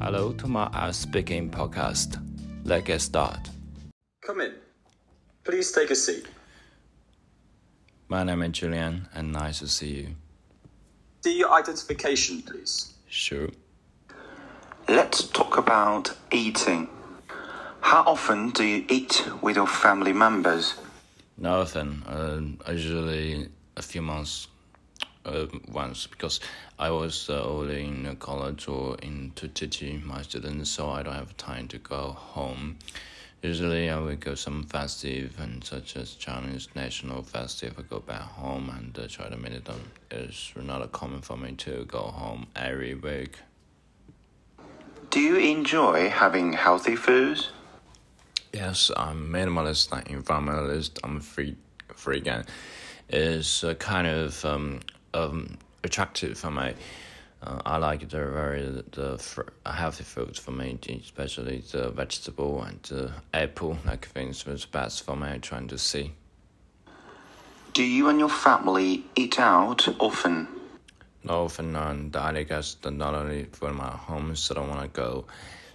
Hello to my uh, speaking podcast. Let's get started. Come in. Please take a seat. My name is Julian, and nice to see you. See your identification, please. Sure. Let's talk about eating. How often do you eat with your family members? Nothing. Uh, usually a few months uh, once because I was uh, only in college or in to teach my students, so I don't have time to go home. Usually, I will go some festive and such as Chinese National Festival. I go back home and uh, try to meet them. It's not common for me to go home every week. Do you enjoy having healthy foods? Yes, I'm minimalist, not environmentalist. I'm free, vegan. It's uh, kind of um, um, attractive for me. Uh, I like the very the fr- healthy foods for me, especially the vegetable and the apple, like things was best for me. Trying to see. Do you and your family eat out often? Not often, and I guess not only for my home, so I don't want to go.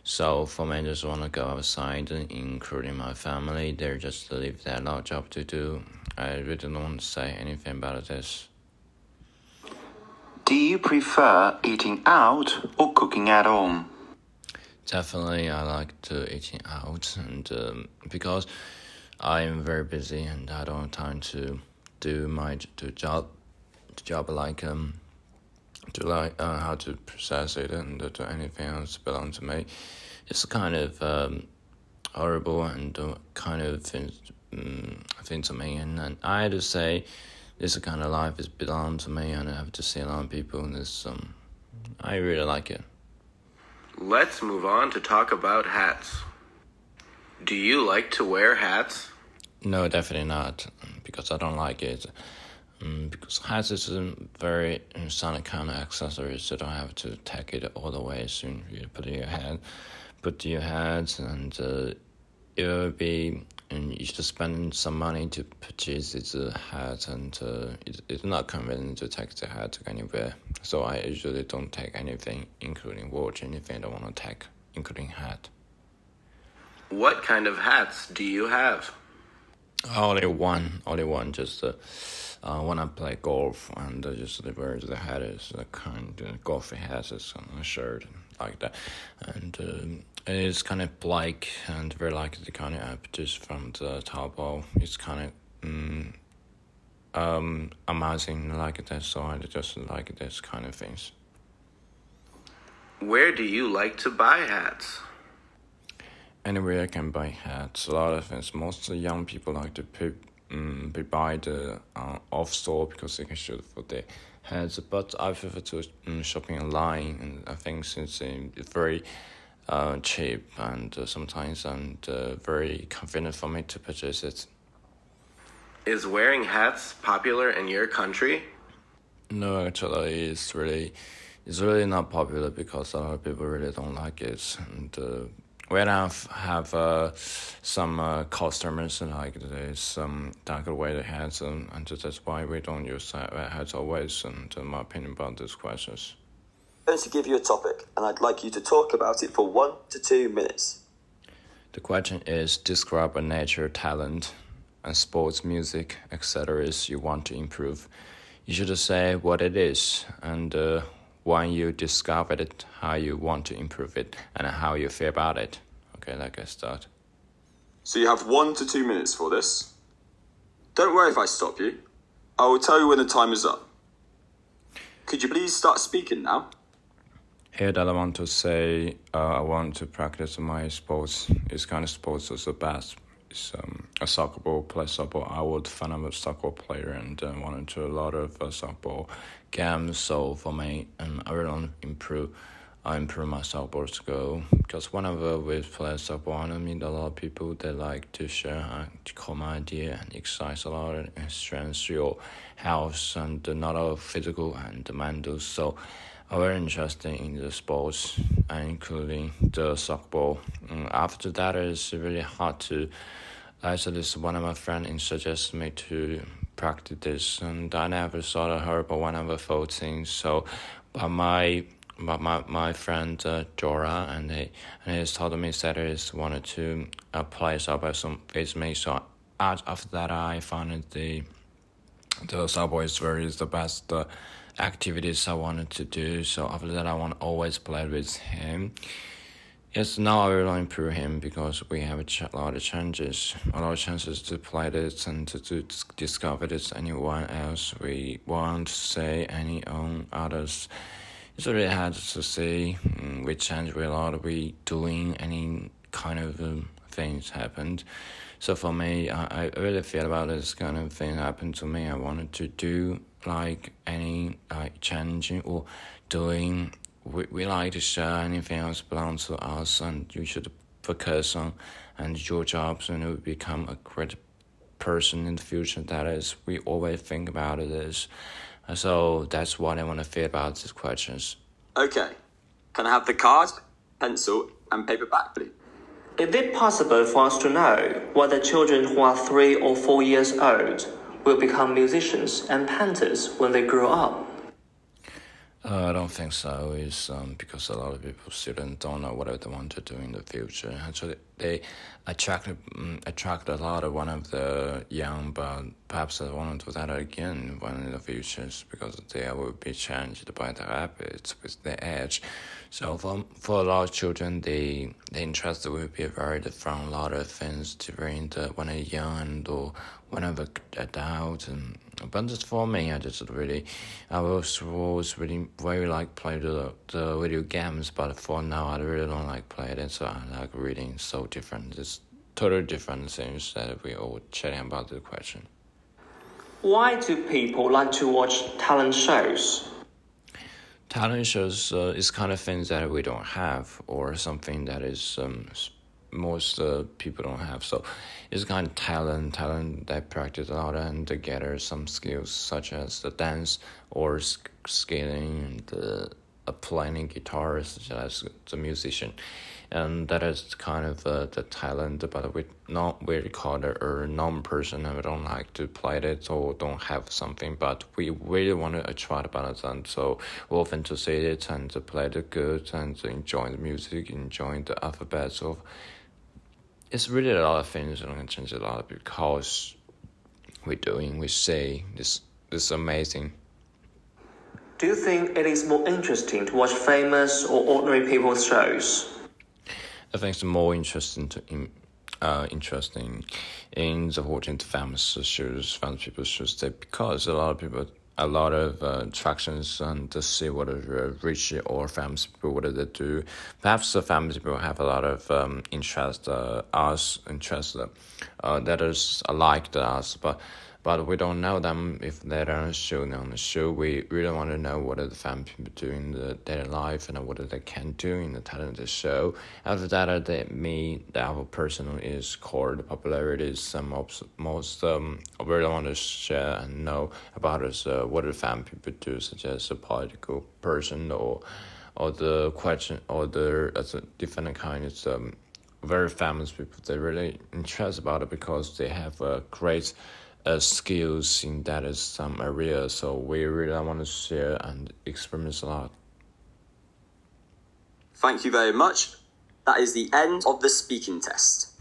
So for me, I just want to go outside, including my family. They're just leave their lot job to do. I really don't want to say anything about this. Do you prefer eating out or cooking at home? Definitely, I like to eating out, and um, because I am very busy and I don't have time to do my do job, job like um, to like uh, how to process it and do anything else belong to me. It's kind of um, horrible and uh, kind of thing, um, thing to me, and, and I had to say this kind of life is belong to me, and I have to see a lot of people. And this, um, I really like it. Let's move on to talk about hats. Do you like to wear hats? No, definitely not, because I don't like it. Um, because hats is a very sonic kind of accessory, so you don't have to take it all the way soon. You put it in your head, put your head, and uh, it will be and you should spend some money to purchase this hat and uh, it, it's not convenient to take the hat anywhere. So i usually don't take anything including watch anything i don't want to take including hat. What kind of hats do you have? only one only one just uh, uh, when i play golf and uh, just wear the hat is a kind of golf hat is on a shirt like that. And um, it's kind of black and very like the kind of app just from the Taobao. It's kind of um, um, amazing like that, so I just like this kind of things. Where do you like to buy hats? Anywhere I can buy hats. A lot of things. Most young people like to pay, um, buy the uh, off store because they can shoot for their hats. But I prefer to um, shopping online, and I think since it's very uh, cheap and uh, sometimes and uh, very convenient for me to purchase it. Is wearing hats popular in your country? No, actually, it's really, it's really not popular because a lot of people really don't like it. And uh, when I have uh, some uh, customers like this, um, that could wear the hats, and, and that's why we don't use hats always. And my opinion about these questions. I'm going to give you a topic, and I'd like you to talk about it for one to two minutes. The question is describe a nature, talent, and sports, music, etc. you want to improve. You should say what it is and uh, when you discovered it, how you want to improve it, and how you feel about it. Okay, let's get start. So you have one to two minutes for this. Don't worry if I stop you. I will tell you when the time is up. Could you please start speaking now? Here that I want to say, uh, I want to practice my sports. It's kind of sports as the best. It's um, a soccer ball, play soccer. I would find I'm a soccer player and uh, wanted to a lot of uh, soccer ball games. So for me, um, I really want to improve. I improve my soccer skill because whenever we play soccer, I meet a lot of people that like to share a common idea and exercise a lot and strengthens your health and not all physical and mental. So are very interested in the sports, including the soccer ball. Um, after that, it's really hard to. Actually, one of my friends suggested me to practice this, and I never thought of her, but one of the things. So, but my about my my friend uh, and he and told me that he wanted to uh, play Subway some with me. So after that, I found the the Subway is very the best uh, activities I wanted to do. So after that, I want always play with him. Yes, now I will improve him because we have a lot of chances, a lot of chances to play this and to, to discover this anyone else we want to say any on others. It's really hard to see mm, we change we doing any kind of um, things happened. So for me, I, I really feel about this kind of thing happened to me. I wanted to do like any like changing or doing we, we like to share anything else belongs to us and you should focus on and your jobs and you become a great person in the future. That is we always think about it is. So that's what i want to feel about these questions. Okay. Can i have the card pencil and paper back please is it possible for us to know whether children who are three or four years old will become musicians and painters when they grow up uh, I don't think so. Is um, because a lot of people students don't know what they want to do in the future. Actually, they attract um, attract a lot of one of the young, but perhaps they want to do that again when in the future because they will be changed by the habits with the age. So for for a lot of children, the the interest will be varied from A lot of things during the when they're young or when they're adult and but just for me, I just really, I was was really very like play the the video games, but for now I really don't like play it. So I like reading. So different, just totally different things that we all chatting about the question. Why do people like to watch talent shows? Talent shows uh, is kind of things that we don't have, or something that is um, most uh, people don't have. So it's kind of talent, talent that practice a lot and to gather some skills such as the dance or skating and uh, playing guitar such as the musician. And that is kind of uh, the talent, but we not call it a non person and we don't like to play it or don't have something, but we really want to try to balance and so we often to see it and to play the good and enjoy the music, enjoy the alphabets of it's really a lot of things that can change a lot because we're doing, we say this, this amazing. Do you think it is more interesting to watch famous or ordinary people's shows? I think it's more interesting to in, uh, interesting in the watching famous shows, famous people's shows, because a lot of people a lot of uh, attractions and to see what are rich or famous people what do they do. Perhaps the famous people have a lot of um, interest, uh, us interest uh, that is alike to us, but but we don't know them if they're on a show. On the show, we really want to know what are the family people doing in the daily life and what they can do in the talented show. After that, they me, the other person is called popularity. Some most, most um, I really want to share and know about us. Uh, what the family people do, such as a political person or or the question or the as a different kind of um, very famous people. They really interest about it because they have a great uh, skills in that is some area. So we really want to share and experience a lot. Thank you very much. That is the end of the speaking test.